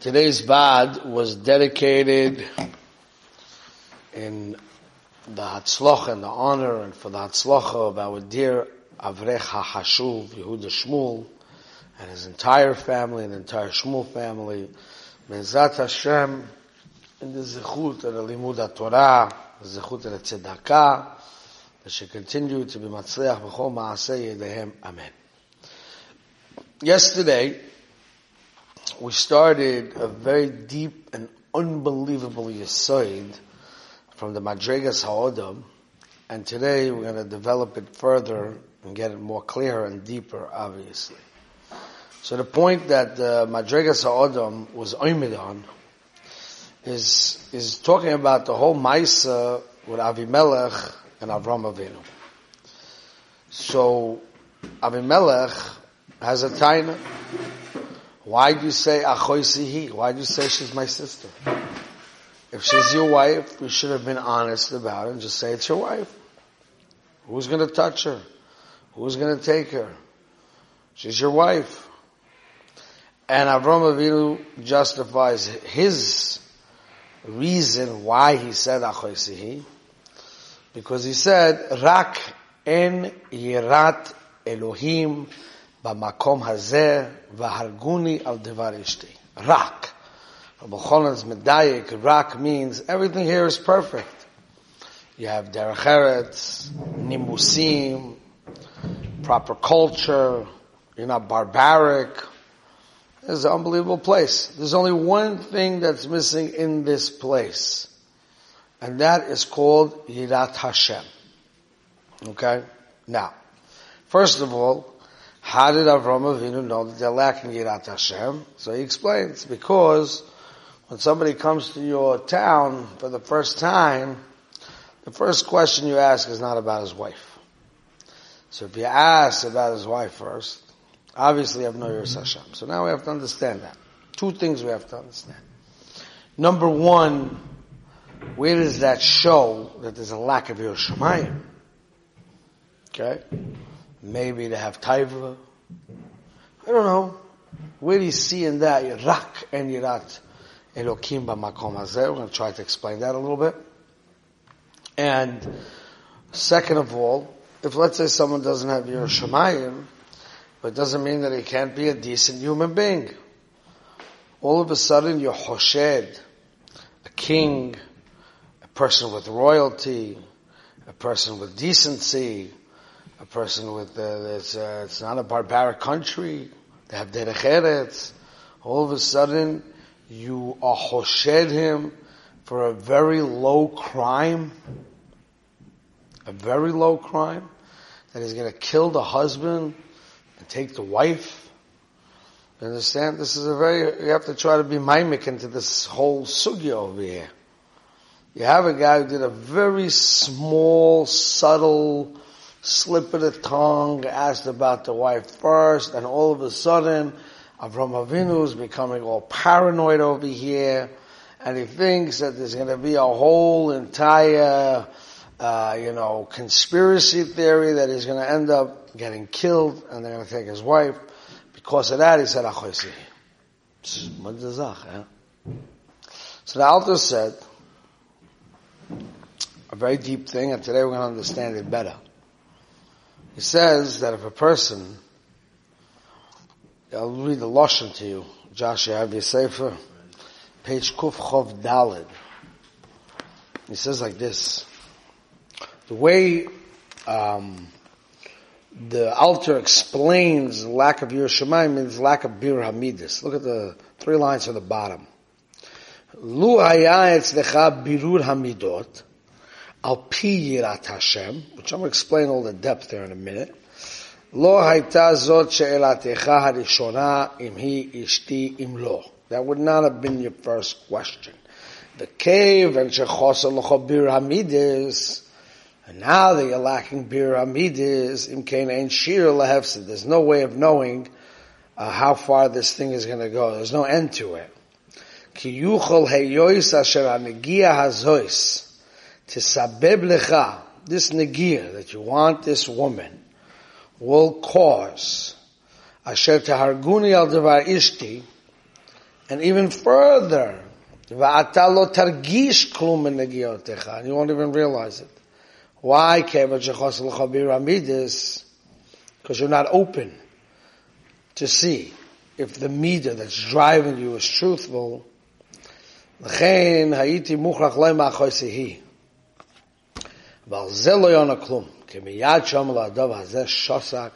Today's Bad was dedicated in the Hatzloch and the honor and for the Hatzlocha of our dear Avrech HaHashuv, Yehuda Shmuel, and his entire family and the entire Shmuel family. Mezat Hashem, in the Zechut and the Limud Torah, the Zechut and the Tzedakah, that should continue to be Matzliach B'chol Ma'aseh Yedehem. Amen. Yesterday, we started a very deep and unbelievable yisoid from the Madregas Ha'odam, and today we're going to develop it further and get it more clear and deeper, obviously. So the point that the Madregas Ha'odam was oimid on is, is talking about the whole Maisa with Avimelech and Avram Avinu. So, Avimelech has a taina. Why do you say achoisihi? Why do you say she's my sister? If she's your wife, you should have been honest about it and just say it's your wife. Who's going to touch her? Who's going to take her? She's your wife. And Avram Avinu justifies his reason why he said achoisihi, because he said rak en yirat Elohim במקום הזה, והרגוני על דבר אשתי. רק. Rabbi Cholin's medayik, rak means everything here is perfect. You have derech eretz, nimusim, proper culture, you're not barbaric. It's an unbelievable place. There's only one thing that's missing in this place. And that is called Yirat Hashem. Okay? Now, first of all, how did Avram Avinu know that they're lacking Yirat Hashem? So he explains, because when somebody comes to your town for the first time, the first question you ask is not about his wife. So if you ask about his wife first, obviously you have no Yirat Hashem. So now we have to understand that. Two things we have to understand. Number one, where does that show that there's a lack of Yirat Shamayim? Okay? Maybe to have taiva. I don't know. Where do you see in that Yirak and Yirat Elokim b'makom hazeh? We're going to try to explain that a little bit. And second of all, if let's say someone doesn't have Yirat Shamayim, but it doesn't mean that he can't be a decent human being. All of a sudden you're Hoshed, a king, a person with royalty, a person with decency, a person with, uh, it's, uh, it's not a barbaric country, they have derech eretz, all of a sudden you are hoshed him for a very low crime, a very low crime, that he's going to kill the husband and take the wife. You understand? This is a very, you have to try to be mimic into this whole sugya over here. You have a guy who did a very small, subtle, slip of the tongue, asked about the wife first, and all of a sudden, Avram Avinu is becoming all paranoid over here, and he thinks that there's going to be a whole entire, uh, you know, conspiracy theory that he's going to end up getting killed, and they're going to take his wife. Because of that, he said, Achoisi. So the Alter said, a very deep thing, and today we're going to understand it better. He says that if a person, I'll read the Lashon to you. Josh, you have your Sefer? Page Kuf Chov Dalid. He says like this. The way, um, the Alter explains lack of Yirat Shamayim means lack of Bir Hamidis. Look at the three lines from the bottom. Lu haya etzlecha birur hamidot, al pi yirat Hashem, which I'm going to explain all the depth there in a minute. Lo hayta zot she'elatecha harishona im hi ishti im lo. That would not have been your first question. The cave and locho bir hamidis, and now that you're lacking bir hamidis, im kain ein shir lehefsid. There's no way of knowing uh, how far this thing is going to go. There's no end to it. Ki yuchol heyois asher hanegia hazois tisabeb lecha, this negia that you want this woman will cause asher taharguni al devar ishti And even further, ואתה לא תרגיש כלום מנגיעותיך, and you won't even realize it. Why? Because you're not open to see if the meter that's driving you is truthful. לכן הייתי מוכרח להם מאחורי היא. ועל זה לא יונה כלום, כי מיד שם לאדוב הזה שוסק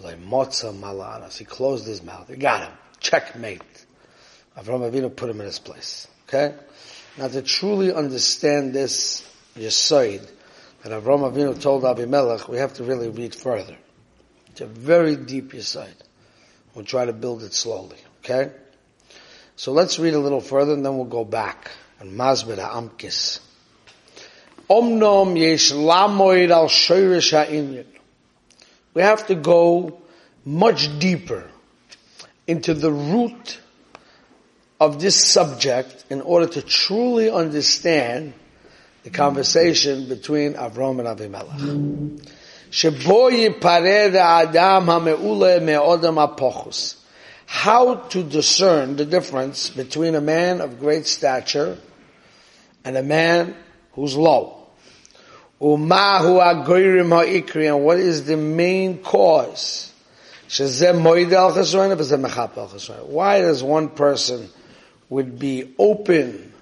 ולמוצא מלאן. As he closed his mouth, he got him. Checkmate. Avram Avinu put him in his place. Okay? Now to truly understand this Yesoid that Avram Avinu told Abimelech, we have to really read further. It's a very deep Yesoid. We'll try to build it slowly. Okay? So let's read a little further and then we'll go back. And Mazbir Amkis. Omnom yesh lamoid al. We have to go much deeper into the root of this subject in order to truly understand the conversation between Avram and Avimelech. Shebo adam ha'me'ule me'odam. How to discern the difference between a man of great stature and a man who's low. Umahu agoyrim ha'ikri, and what is the main cause? Why does one person would be open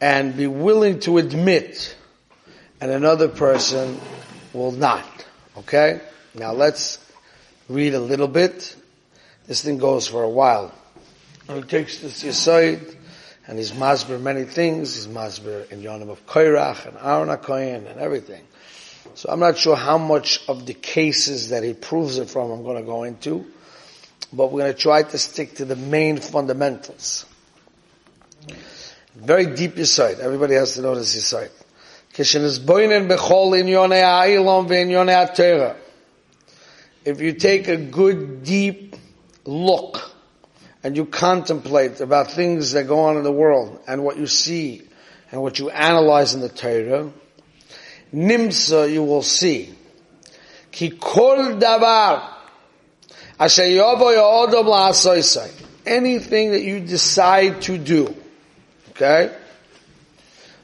and be willing to admit and another person will not? Okay? Now let's read a little bit. This thing goes for a while. He takes this aside and he's masber many things. He's masber in Yonim of Koirach and Aaron HaKoyen and everything. So I'm not sure how much of the cases that he proves it from I'm going to go into, but we're going to try to stick to the main fundamentals. Very deep side. Everybody has to know this side. If you take a good deep look and you contemplate about things that go on in the world and what you see and what you analyze in the Torah, nimsa you will see. Ki kol davar yodom. Anything that you decide to do, okay?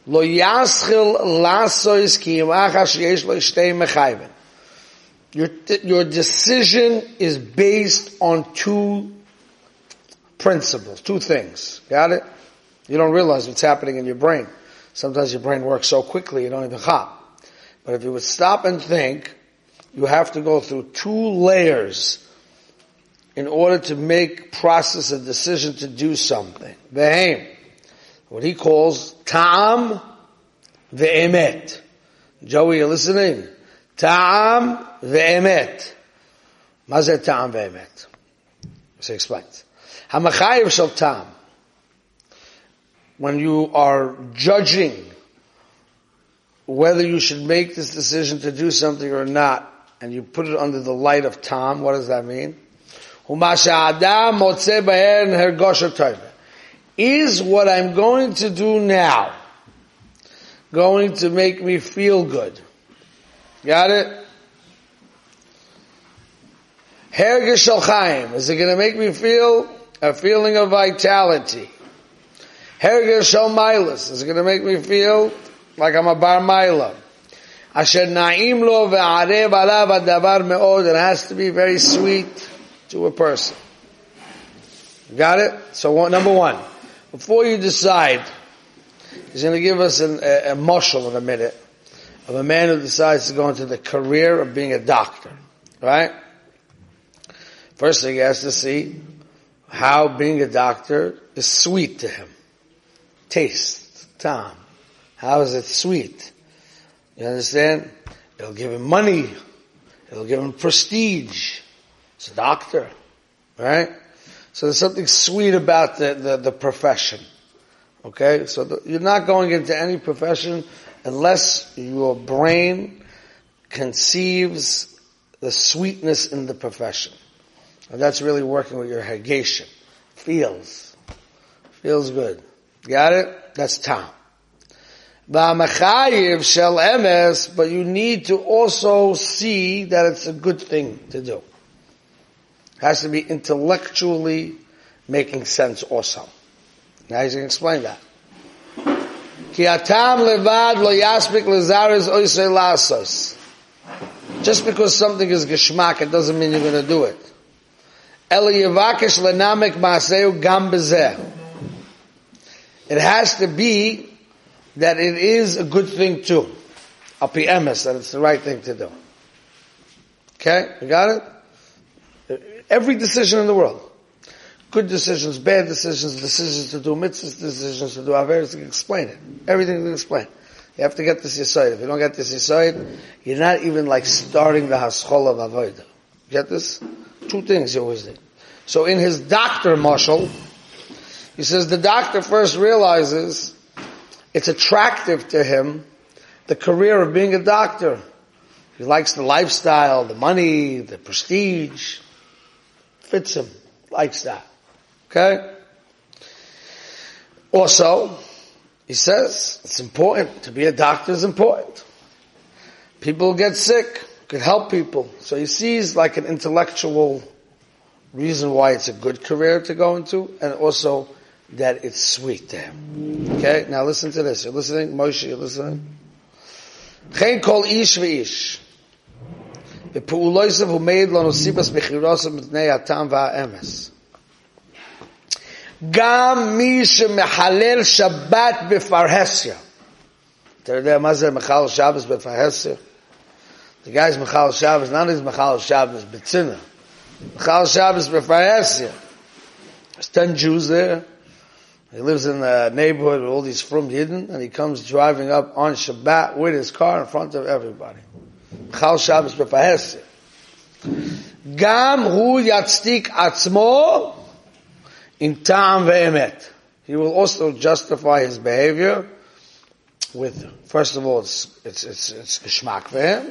Lo yaschil la'asois ki imach asher lo mechayven. Your, your decision is based on two principles, two things. Got it? You don't realize what's happening in your brain. Sometimes your brain works so quickly you don't even hop. But if you would stop and think, you have to go through two layers in order to make process a decision to do something. Ve'hem. What he calls ta'am ve'emet. Joey, you listening? Ta'am ve'emet. Mazet ta'am ve'emet. So he shel ta'am. When you are judging whether you should make this decision to do something or not, and you put it under the light of Tom, what does that mean? Is what I'm going to do now going to make me feel good? Got it? Is it going to make me feel a feeling of vitality? Hergesh Is it going to make me feel like I'm a bar milah. Asher na'im lo ve'arev alav adavar me'od. It has to be very sweet to a person. Got it? So number one, before you decide, he's going to give us an, a, a in a minute of a man who decides to go into the career of being a doctor. Right? First thing he has to see how being a doctor is sweet to him. Taste, time. How is it sweet? You understand? It'll give him money. It'll give him prestige. It's a doctor. Right? So there's something sweet about the, the, the profession. Okay? So the, you're not going into any profession unless your brain conceives the sweetness in the profession. And that's really working with your hagation. Feels. Feels good. Got it? That's time. Shel emes, but you need to also see that it's a good thing to do. It has to be intellectually making sense also. Now he's going to explain that. Just because something is geschmack, it doesn't mean you're going to do it. It has to be that it is a good thing too. Api emes, that it's the right thing to do. Okay? You got it? Every decision in the world. Good decisions, bad decisions, decisions to do mitzvahs, decisions to do averis, can explain it. Everything can explain. You have to get this yisoid. If you don't get this yisoid, you're not even like starting the haschol of avodah. Get this? Two things he always did. So in his doctor, Marshall, he says the doctor first realizes it's attractive to him, the career of being a doctor. He likes the lifestyle, the money, the prestige. Fits him. Likes that. Okay? Also, he says it's important to be a doctor is important. People get sick, could help people. So he sees like an intellectual reason why it's a good career to go into, and also that it's sweet to him. Okay, now listen to this. You're listening, Moshe. You're listening. Chen kol ish v'ish. בפעולויסב הוא מעיד לנו סיבס בחירוסם מפני הטעם והאמס. גם מי שמחלל שבת בפרהסיה. אתה יודע מה זה מחלל שבס בפרהסיה? The guy's Michal Shabbos, not his Michal Shabbos, but Tzina. Michal Shabbos Rafaesia. There's ten Jews there. He lives in a neighborhood with all these from hidden, and he comes driving up on Shabbat with his car in front of everybody. Michal Shabbos Rafaesia. Gam hu yatzik atzmo in tam ve'emet. He will also justify his behavior with, first of all, it's, it's, it's, it's geschmack for him.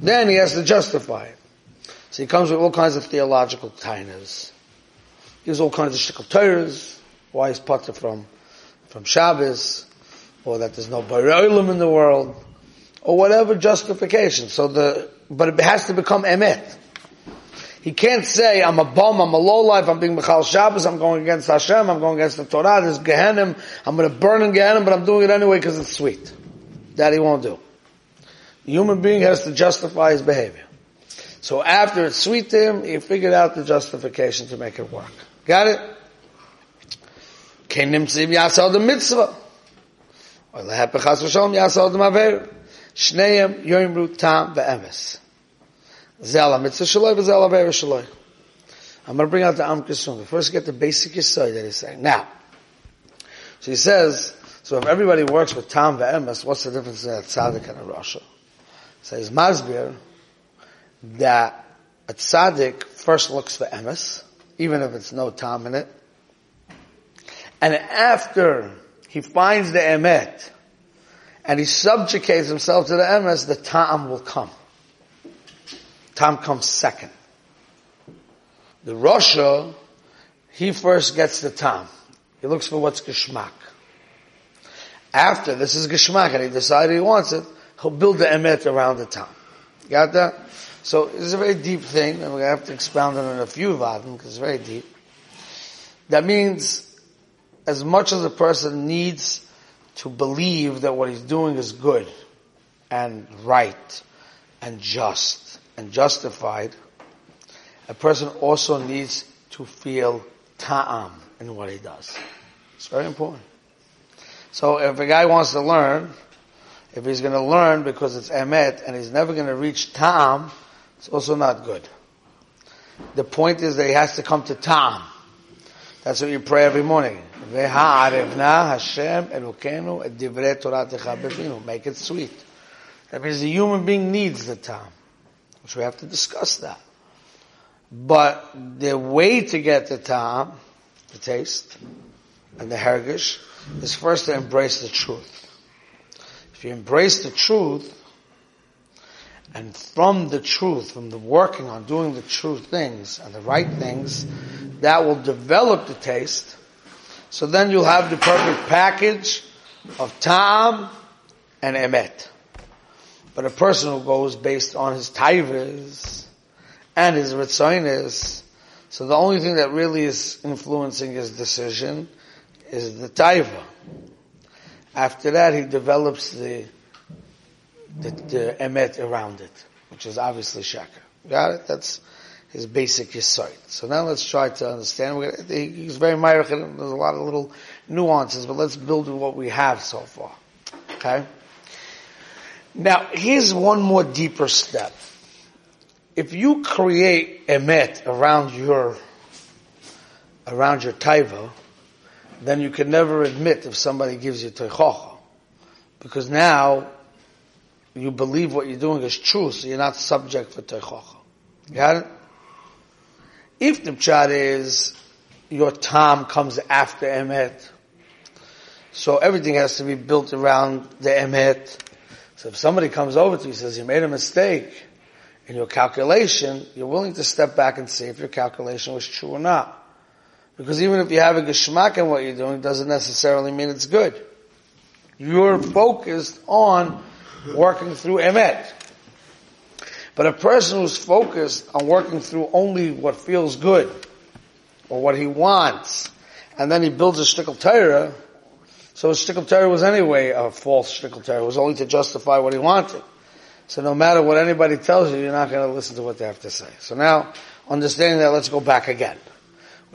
Then he has to justify it. So he comes with all kinds of theological tainas. He has all kinds of shtickle Torahs, why is potter from, from Shabbos, or that there's no Baroilim in the world, or whatever justification. So the, but it has to become emet. He can't say, I'm a bum, I'm a lowlife, I'm being Michal Shabbos, I'm going against Hashem, I'm going against the Torah, there's Gehenim, I'm going to burn in Gehenim, but I'm doing it anyway because it's sweet. That he won't do. The human being has to justify his behavior. So after it's sweet to him, he figured out the justification to make it work. Got it? Yasal the mitzvah. Or yasal the. Shneim tam mitzvah. I'm going to bring out the Amka soon. First get the basic Yisrael that he's saying. Now, so he says, so if everybody works with Tam ve'emes, what's the difference in a tzaddik and a rasha? Says Masbir that a tzaddik first looks for emes, even if it's no Tam in it. And after he finds the emet, and he subjugates himself to the emes, the Tam will come. Tam comes second. The Rasha, he first gets the Tam. He looks for what's Geshmak. After this is Geshmak and he decided he wants it, he'll build the Emet around the Tam. Got that? So it's a very deep thing, and we're going to have to expound on it in a few vadim because it's very deep. That means as much as a person needs to believe that what he's doing is good and right and just and justified, a person also needs to feel ta'am in what he does. It's very important. So if a guy wants to learn, if he's going to learn because it's emet and he's never going to reach ta'am, it's also not good. The point is that he has to come to ta'am. That's what you pray every morning. Make it sweet. That means the human being needs the ta'am which we have to discuss that. But the way to get the ta'am, the taste, and the hergish is first to embrace the truth. You embrace the truth, and from the truth, from the working on doing the true things and the right things, that will develop the taste. So then you'll have the perfect package of tam and emet. But a person who goes based on his taivas and his ritzonis, so the only thing that really is influencing his decision is the taiva. After that, he develops the, the, the emet around it, which is obviously shaka. Got it? That's his basic yisoid. So now let's try to understand. He's very myrich, and there's a lot of little nuances, but let's build with what we have so far. Okay? Now, here's one more deeper step. If you create emet around your, around your taiva, then you can never admit if somebody gives you teichocha. Because now, you believe what you're doing is true, so you're not subject for teichocha. Got it? If the pshat is, your time comes after emet, so everything has to be built around the emet, so if somebody comes over to you and says you made a mistake in your calculation, you're willing to step back and see if your calculation was true or not. Because even if you have a geschmack in what you're doing, doesn't necessarily mean it's good. You're focused on working through emet. But a person who's focused on working through only what feels good, or what he wants, and then he builds a shtickle Torah, so his shtickle Torah was anyway a false shtickle Torah. It was only to justify what he wanted. So no matter what anybody tells you, you're not going to listen to what they have to say. So now, understanding that, let's go back again.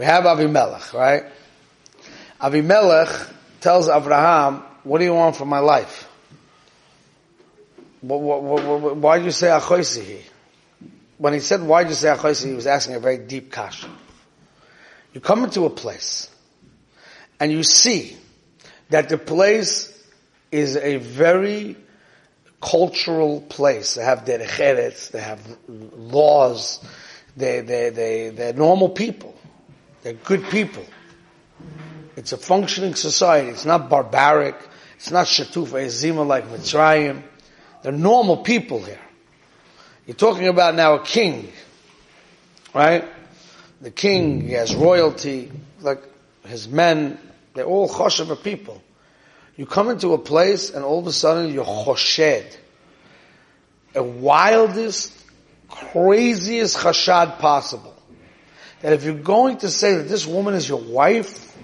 We have Avimelech, right? Avimelech tells Abraham, what do you want from my life? Why did you say Achoisihi? When he said, why did you say Achoisihi, he was asking a very deep question. You come into a place, and you see that the place is a very cultural place. They have derecheretz, they have laws, they, they, they, they're normal people. They're good people. It's a functioning society. It's not barbaric. It's not shatufa ezima like Mitzrayim. They're normal people here. You're talking about now a king, right? The king, he has royalty, like his men, they're all choshev people. You come into a place and all of a sudden you're choshed. A wildest, craziest chashad possible. That if you're going to say that this woman is your wife,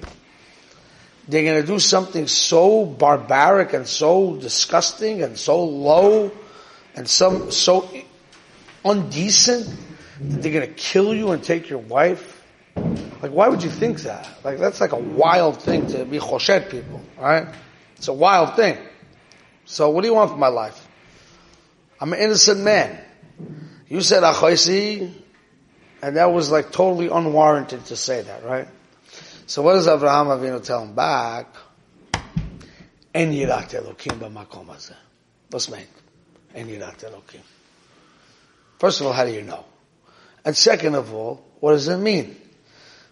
they're going to do something so barbaric and so disgusting and so low and some so undecent that they're going to kill you and take your wife. Like, why would you think that? Like, that's like a wild thing to be choshed people, right? It's a wild thing. So, what do you want from my life? I'm an innocent man. You said achoisi, and that was like totally unwarranted to say that, right? So, what does Abraham Avinu tell him back? En yirat Elokim b'makom hazeh. What's mean? En Elokim. First of all, how do you know? And second of all, what does it mean?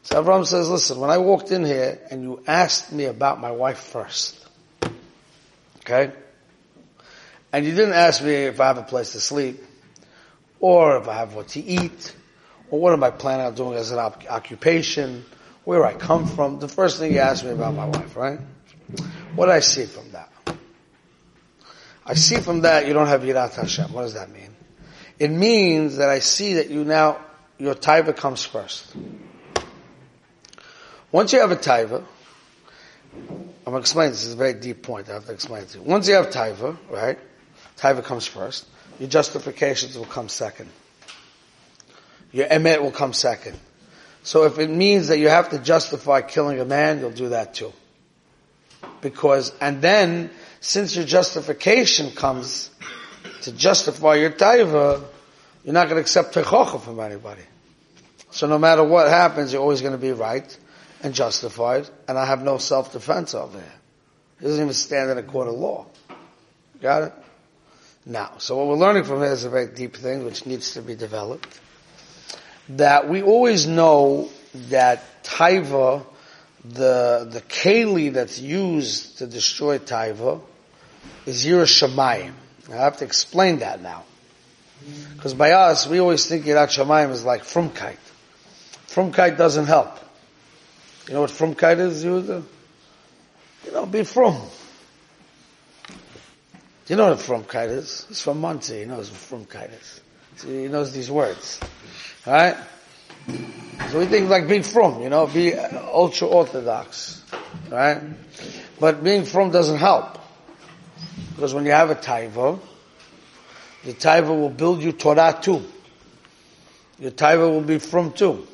So Abraham says, listen, when I walked in here and you asked me about my wife first, okay? And you didn't ask me if I have a place to sleep, or if I have what to eat, or what am I planning on doing as an op- occupation, where I come from. The first thing you ask me about my wife, right? What do I see from that? I see from that you don't have Yirat Hashem. What does that mean? It means that I see that you now, your taiva comes first. Once you have a taiva, I'm going to explain this. is a very deep point. I have to explain it to you. Once you have taiva, right? Taiva comes first. Your justifications will come second. Your emet will come second. So if it means that you have to justify killing a man, you'll do that too. Because, and then, since your justification comes to justify your taiva, you're not going to accept techocha from anybody. So no matter what happens, you're always going to be right and justified, and I have no self-defense over here. He doesn't even stand in a court of law. Got it? Now, so what we're learning from here is a very deep thing which needs to be developed. That we always know that taiva the, the keli that's used to destroy taiva is Yirat Shamayim. I have to explain that now. Because by us, we always think Yirat Shamayim is like frumkeit. Frumkeit doesn't help. You know what frumkeit is, Yehuda? You know, be frum. You know what frumkeit is? He's from Monte. You know what frumkeit is. So he knows these words. Alright? So we think like being from, you know, be ultra orthodox. Right? But being from doesn't help. Because when you have a taiva, the taiva will build you Torah too. Your taiva will be from too.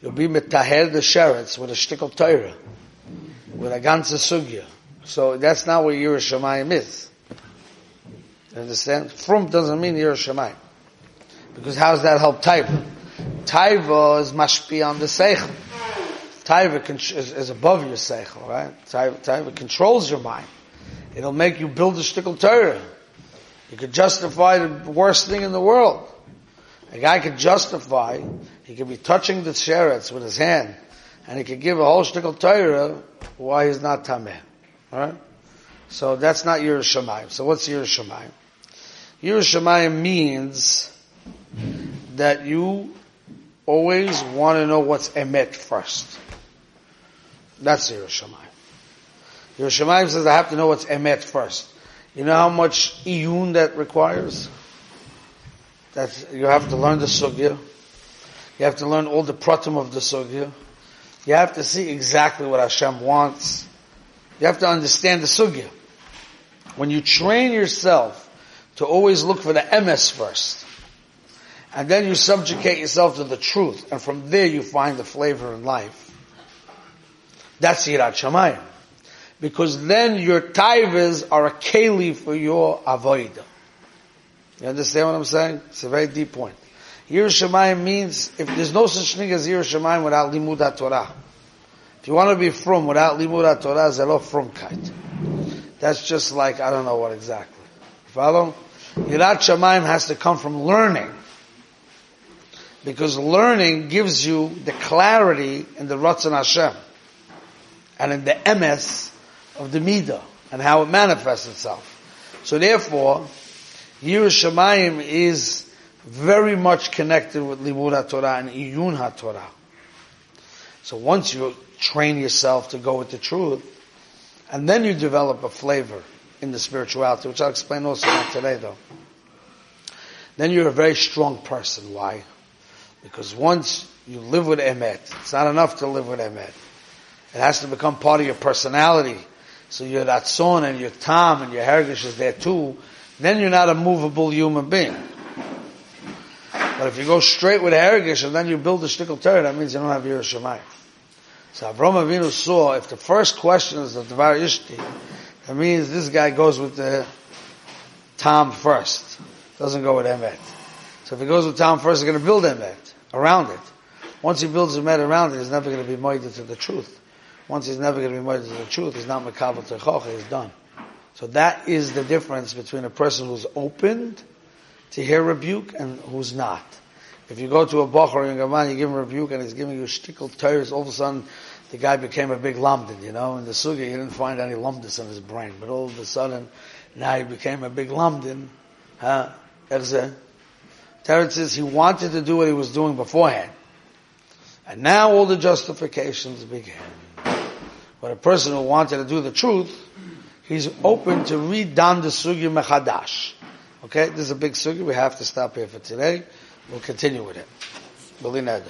You'll be metaher the sheretz with a shtickle Torah, with a ganze sugya. So that's not what Yirat Shamayim is. You understand? From doesn't mean Yirat Shamayim. Because how does that help taiva? Taiva is mashpi on the seichel. Taiva is, is, above your seichel, right? Taiva, taiva controls your mind. It'll make you build a shtickle Torah. You could justify the worst thing in the world. A guy could justify, he could be touching the sheretz with his hand, and he could give a whole shtickle Torah why he's not tameh. Right? So that's not Yirat Shamayim. So what's Yirat Shamayim? Yirat Shamayim means that you always want to know what's emet first. That's Yirat Shamayim. Yerushalayim says I have to know what's emet first. You know how much iyun that requires? That you have to learn the sugya. You have to learn all the pratim of the sugya. You have to see exactly what Hashem wants. You have to understand the sugya. When you train yourself to always look for the emes first, and then you subjugate yourself to the truth, and from there you find the flavor in life. That's Yirat Shamayim. Because then your taivas are a keli for your avoida. You understand what I'm saying? It's a very deep point. Yirat Shamayim means, if there's no such thing as Yirat Shamayim without Limud Torah. If you want to be from without Limud Torah, zelo from kite. That's just like, I don't know what exactly. Follow? Yirat Shamayim has to come from learning. Because learning gives you the clarity in the Ratzon Hashem and in the emes of the Midah and how it manifests itself. So therefore, Yirat Shamayim is very much connected with Limud HaTorah and Iyun HaTorah. So once you train yourself to go with the truth, and then you develop a flavor in the spirituality, which I'll explain also not today though, then you're a very strong person. Why? Because once you live with emet, it's not enough to live with emet. It has to become part of your personality. So your ratzon and your tam and your hergish is there too. Then you're not a movable human being. But if you go straight with hergish and then you build a shtickle Torah, that means you don't have Yirat Shamayim. So Avram Avinu saw if the first question is the Devar Ishti, that means this guy goes with the tam first. Doesn't go with emet. So if he goes with Tom first, he's going to build emet around it. Once he builds a med around it, he's never going to be moided to the truth. Once he's never going to be moided to the truth, he's not makabel to chocha, he's done. So that is the difference between a person who's opened to hear rebuke and who's not. If you go to a bocher in Gavan, you give him rebuke and he's giving you shtickle tears, all of a sudden the guy became a big lumdin, you know, in the sugi he didn't find any lumdis in his brain, but all of a sudden now he became a big lumdin. Huh? Teretz says he wanted to do what he was doing beforehand. And now all the justifications began. But a person who wanted to do the truth, he's open to read down the sugi mechadash. Okay, this is a big sugi. We have to stop here for today. We'll continue with it. B'li